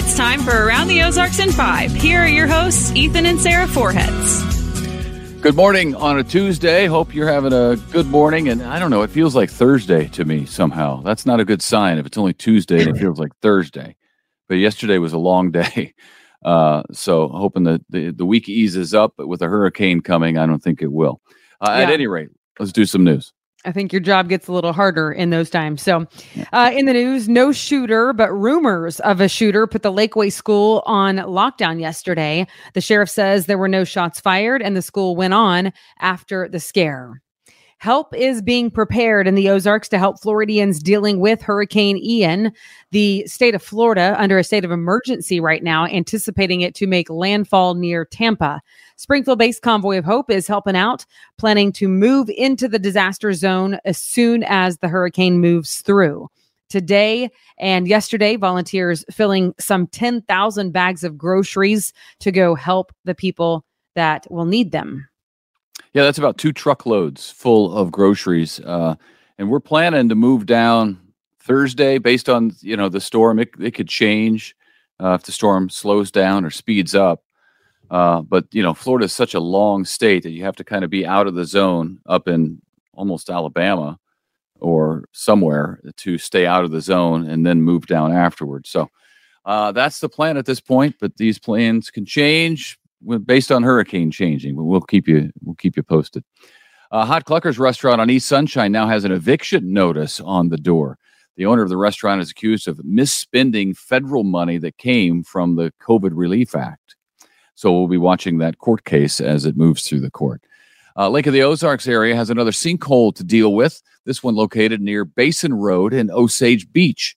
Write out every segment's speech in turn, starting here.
It's time for Around the Ozarks in Five. Here are your hosts, Ethan and Sarah Forhetz. Good morning on a Tuesday. Hope you're having a good morning. And I don't know, it feels like Thursday to me somehow. That's not a good sign if it's only Tuesday and it feels like Thursday. But yesterday was a long day. Uh, so hoping that the, the week eases up, but with a hurricane coming, I don't think it will. Uh, yeah. At any rate, let's do some news. I think your job gets a little harder in those times. So, uh, in the news, no shooter, but rumors of a shooter put the Lakeway School on lockdown yesterday. The sheriff says there were no shots fired and the school went on after the scare. Help is being prepared in the Ozarks to help Floridians dealing with Hurricane Ian. The state of Florida under a state of emergency right now, anticipating it to make landfall near Tampa. Springfield based Convoy of Hope is helping out, planning to move into the disaster zone as soon as the hurricane moves through. Today and yesterday, volunteers filling some 10,000 bags of groceries to go help the people that will need them. Yeah, that's about two truckloads full of groceries. Uh, and we're planning to move down Thursday based on, you know, the storm. It, it could change uh, if the storm slows down or speeds up. Uh, but, you know, Florida is such a long state that you have to kind of be out of the zone up in almost Alabama or somewhere to stay out of the zone and then move down afterwards. So uh, that's the plan at this point. But these plans can change based on hurricane changing. We'll keep you we'll keep you posted. Uh, Hot Cluckers restaurant on East Sunshine now has an eviction notice on the door. The owner of the restaurant is accused of misspending federal money that came from the COVID Relief Act. So we'll be watching that court case as it moves through the court. Uh, Lake of the Ozarks area has another sinkhole to deal with. This one located near Basin Road in Osage Beach.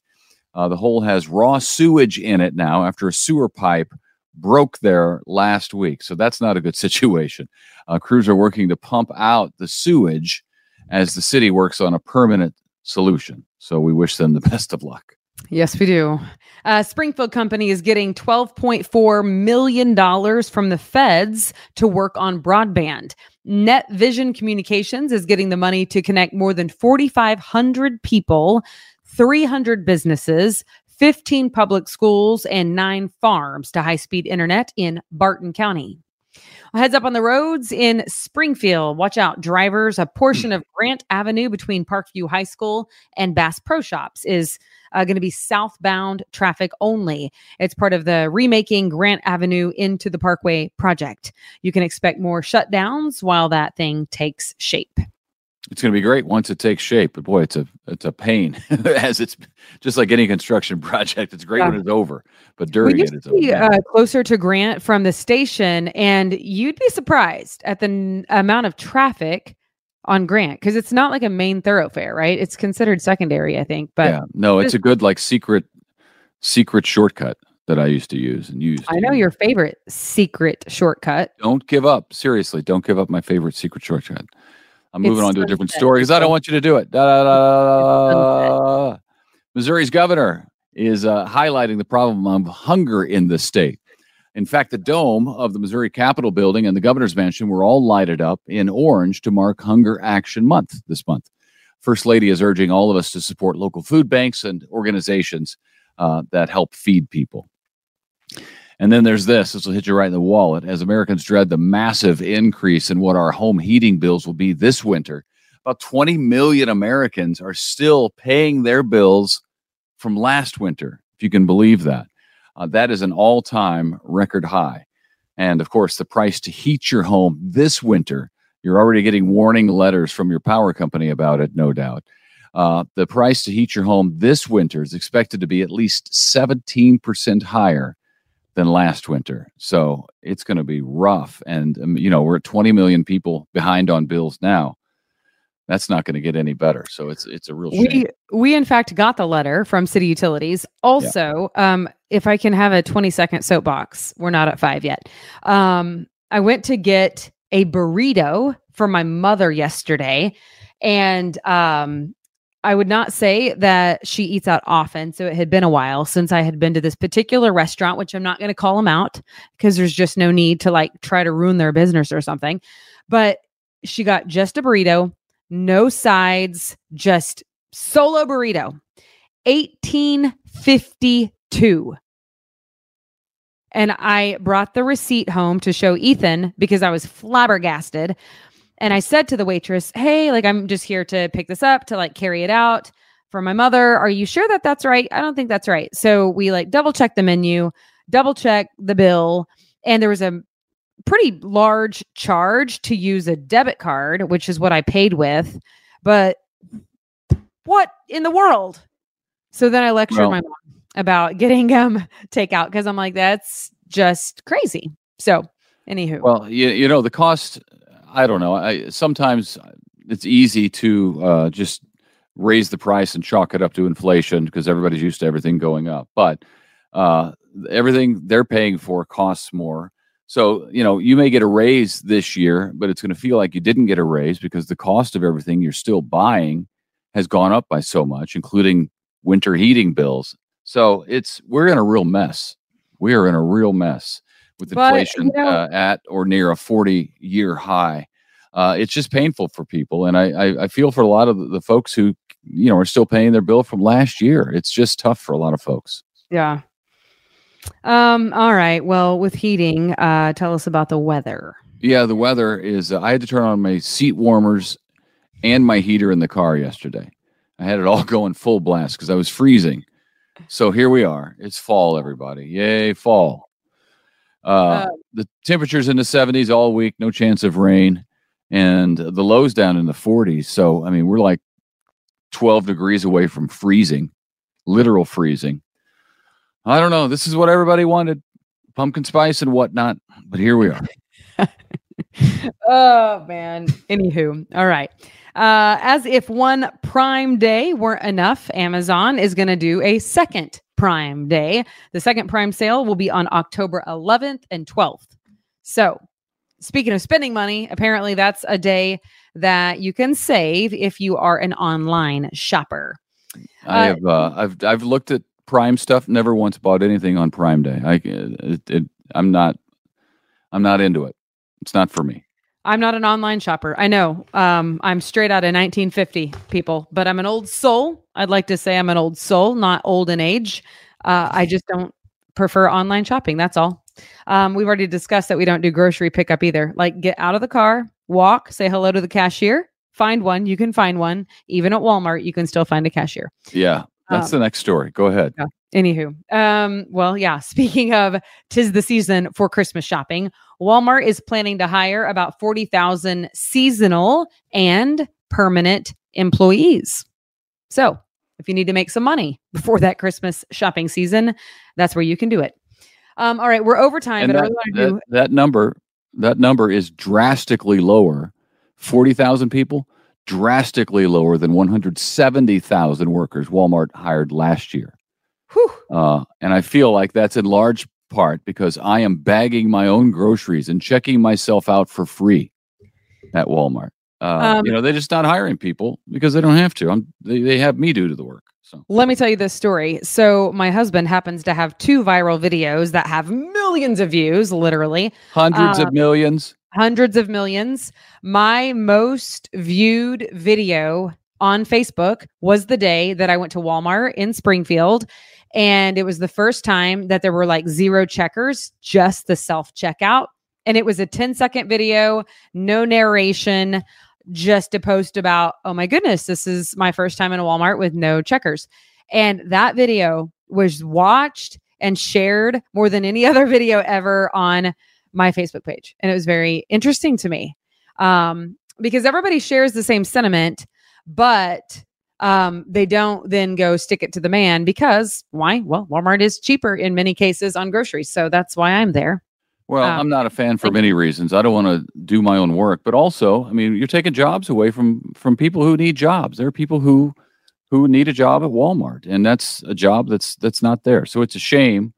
Uh, the hole has raw sewage in it now after a sewer pipe broke there last week. So that's not a good situation. Uh, crews are working to pump out the sewage as the city works on a permanent solution. So we wish them the best of luck. Yes, we do. Uh, Springfield Company is getting $12.4 million from the feds to work on broadband. Net Vision Communications is getting the money to connect more than 4,500 people, 300 businesses, 15 public schools, and nine farms to high speed internet in Barton County. Heads up on the roads in Springfield. Watch out, drivers. A portion of Grant Avenue between Parkview High School and Bass Pro Shops is uh, going to be southbound traffic only. It's part of the remaking Grant Avenue into the Parkway project. You can expect more shutdowns while that thing takes shape it's going to be great once it takes shape. But boy, it's a it's a pain as it's just like any construction project. It's great yeah. when it's over, but during it, it's be, uh, closer to Grant from the station, and you'd be surprised at the n- amount of traffic on Grant because it's not like a main thoroughfare, right? It's considered secondary, I think. But yeah, no, it's a good like secret secret shortcut that I used to use and use. I know your favorite secret shortcut. Don't give up. Seriously, don't give up my favorite secret shortcut. I'm moving it's on to a different story because I don't want you to do it. Da, da, da, Missouri's governor is uh, highlighting the problem of hunger in the state. In fact, the dome of the Missouri Capitol building and the governor's mansion were all lighted up in orange to mark Hunger Action Month this month. First Lady is urging all of us to support local food banks and organizations uh, that help feed people. And then there's this this will hit you right in the wallet as Americans dread the massive increase in what our home heating bills will be this winter. About 20 million Americans are still paying their bills from last winter, if you can believe that. Uh, that is an all time record high. And of course, the price to heat your home this winter, you're already getting warning letters from your power company about it, no doubt. Uh, the price to heat your home this winter is expected to be at least 17% higher than last winter. So it's going to be rough. And, um, you know, we're 20 million people behind on bills now. That's not going to get any better. So it's it's a real shame. We we in fact got the letter from City Utilities. Also, yeah. um, if I can have a 20 second soapbox, we're not at five yet. Um, I went to get a burrito for my mother yesterday, and um, I would not say that she eats out often. So it had been a while since I had been to this particular restaurant, which I'm not going to call them out because there's just no need to like try to ruin their business or something. But she got just a burrito, no sides, just solo burrito. 1852. And I brought the receipt home to show Ethan because I was flabbergasted. And I said to the waitress, Hey, like, I'm just here to pick this up to like carry it out for my mother. Are you sure that that's right? I don't think that's right. So we like double check the menu, double check the bill. And there was a pretty large charge to use a debit card, which is what I paid with. But what in the world? So then I lectured Well- my mom about getting um takeout because I'm like, that's just crazy. So, anywho, Well, you, you know, the cost, I don't know. I sometimes it's easy to uh, just raise the price and chalk it up to inflation because everybody's used to everything going up. But uh, everything they're paying for costs more. So, you know, you may get a raise this year, but it's going to feel like you didn't get a raise because the cost of everything you're still buying has gone up by so much, including winter heating bills. So it's we're in a real mess. We are in a real mess with But, inflation you know- uh, at or near a 40 year high. Uh, it's just painful for people, and I, I I feel for a lot of the, the folks who you know are still paying their bill from last year. It's just tough for a lot of folks. yeah. Um, all right. Well, with heating, uh, tell us about the weather. Yeah, the weather is. Uh, I had to turn on my seat warmers and my heater in the car yesterday. I had it all going full blast because I was freezing. So here we are. It's fall, everybody. Yay, fall. Uh, Uh, the temperatures in the 70s all week, no chance of rain, and the lows down in the 40s. So, I mean, we're like 12 degrees away from freezing, literal freezing. I don't know. This is what everybody wanted pumpkin spice and whatnot, but here we are. oh man. Anywho, all right. Uh, as if one Prime Day weren't enough, Amazon is going to do a second Prime Day. The second Prime sale will be on October 11th and 12th. So, speaking of spending money, apparently that's a day that you can save if you are an online shopper. I Uh, have uh, I've I've looked at Prime stuff. Never once bought anything on Prime Day. I it, it, I'm not I'm not into it. It's not for me. I'm not an online shopper. I know. Um, I'm straight out of 1950, people, but I'm an old soul. I'd like to say I'm an old soul, not old in age. Uh, I just don't prefer online shopping. That's all. Um, we've already discussed that we don't do grocery pickup either. Like, get out of the car, walk, say hello to the cashier, find one. You can find one. Even at Walmart, you can still find a cashier. Yeah, that's Um, the next story. Go ahead. Anywho, um, well, yeah. Speaking of tis the season for Christmas shopping, Walmart is planning to hire about forty thousand seasonal and permanent employees. So, if you need to make some money before that Christmas shopping season, that's where you can do it. Um, all right, we're over time, And but that, to do that, that number that number is drastically lower. Forty thousand people, drastically lower than one hundred seventy thousand workers Walmart hired last year. Uh, and I feel like that's in large part because I am bagging my own groceries and checking myself out for free at Walmart. Uh, Um, you know, they're just not hiring people because they don't have to. I'm, they, they have me do the work. So Let me tell you this story. So, my husband happens to have two viral videos that have millions of views, literally. hundreds Uh, of millions. hundreds of millions. My most viewed video on Facebook was the day that I went to Walmart in Springfield. And it was the first time that there were like zero checkers, just the self checkout. And it was a 10 second video, no narration, just a post about, oh my goodness, this is my first time in a Walmart with no checkers. And that video was watched and shared more than any other video ever on my Facebook page. And it was very interesting to me um, because everybody shares the same sentiment, but um, they don't then go stick it to the man because why? Well, Walmart is cheaper in many cases on groceries. So that's why I'm there. Well, um, I'm not a fan for many reasons. I don't want to do my own work, but also, I mean, you're taking jobs away from from people who need jobs. There are people who who need a job at Walmart, and that's a job that's that's not there. So it's a shame.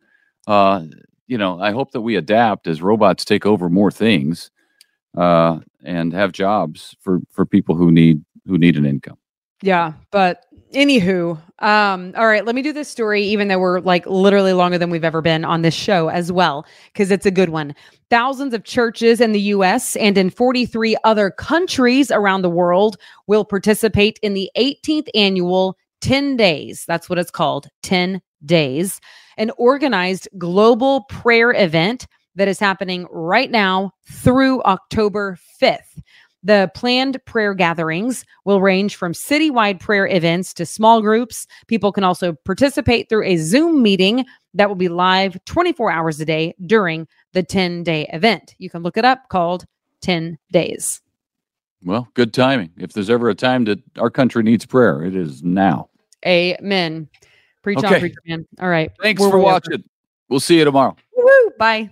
Uh, you know, I hope that we adapt as robots take over more things uh, and have jobs for for people who need who need an income. Yeah. But anywho, um, all right, let me do this story, even though we're like literally longer than we've ever been on this show as well, because it's a good one. Thousands of churches in the US and in 43 other countries around the world will participate in the 18th annual 10 days. That's what it's called 10 days. an organized global prayer event that is happening right now through October 5th. The planned prayer gatherings will range from citywide prayer events to small groups. People can also participate through a Zoom meeting that will be live 24 hours a day during the 10 day event. You can look it up called 10 Days. Well, good timing. If there's ever a time that our country needs prayer, it is now. Amen. Preach Okay. on, preacher man. All right. Thanks We're for over. watching. We'll see you tomorrow. Woo-hoo. Bye.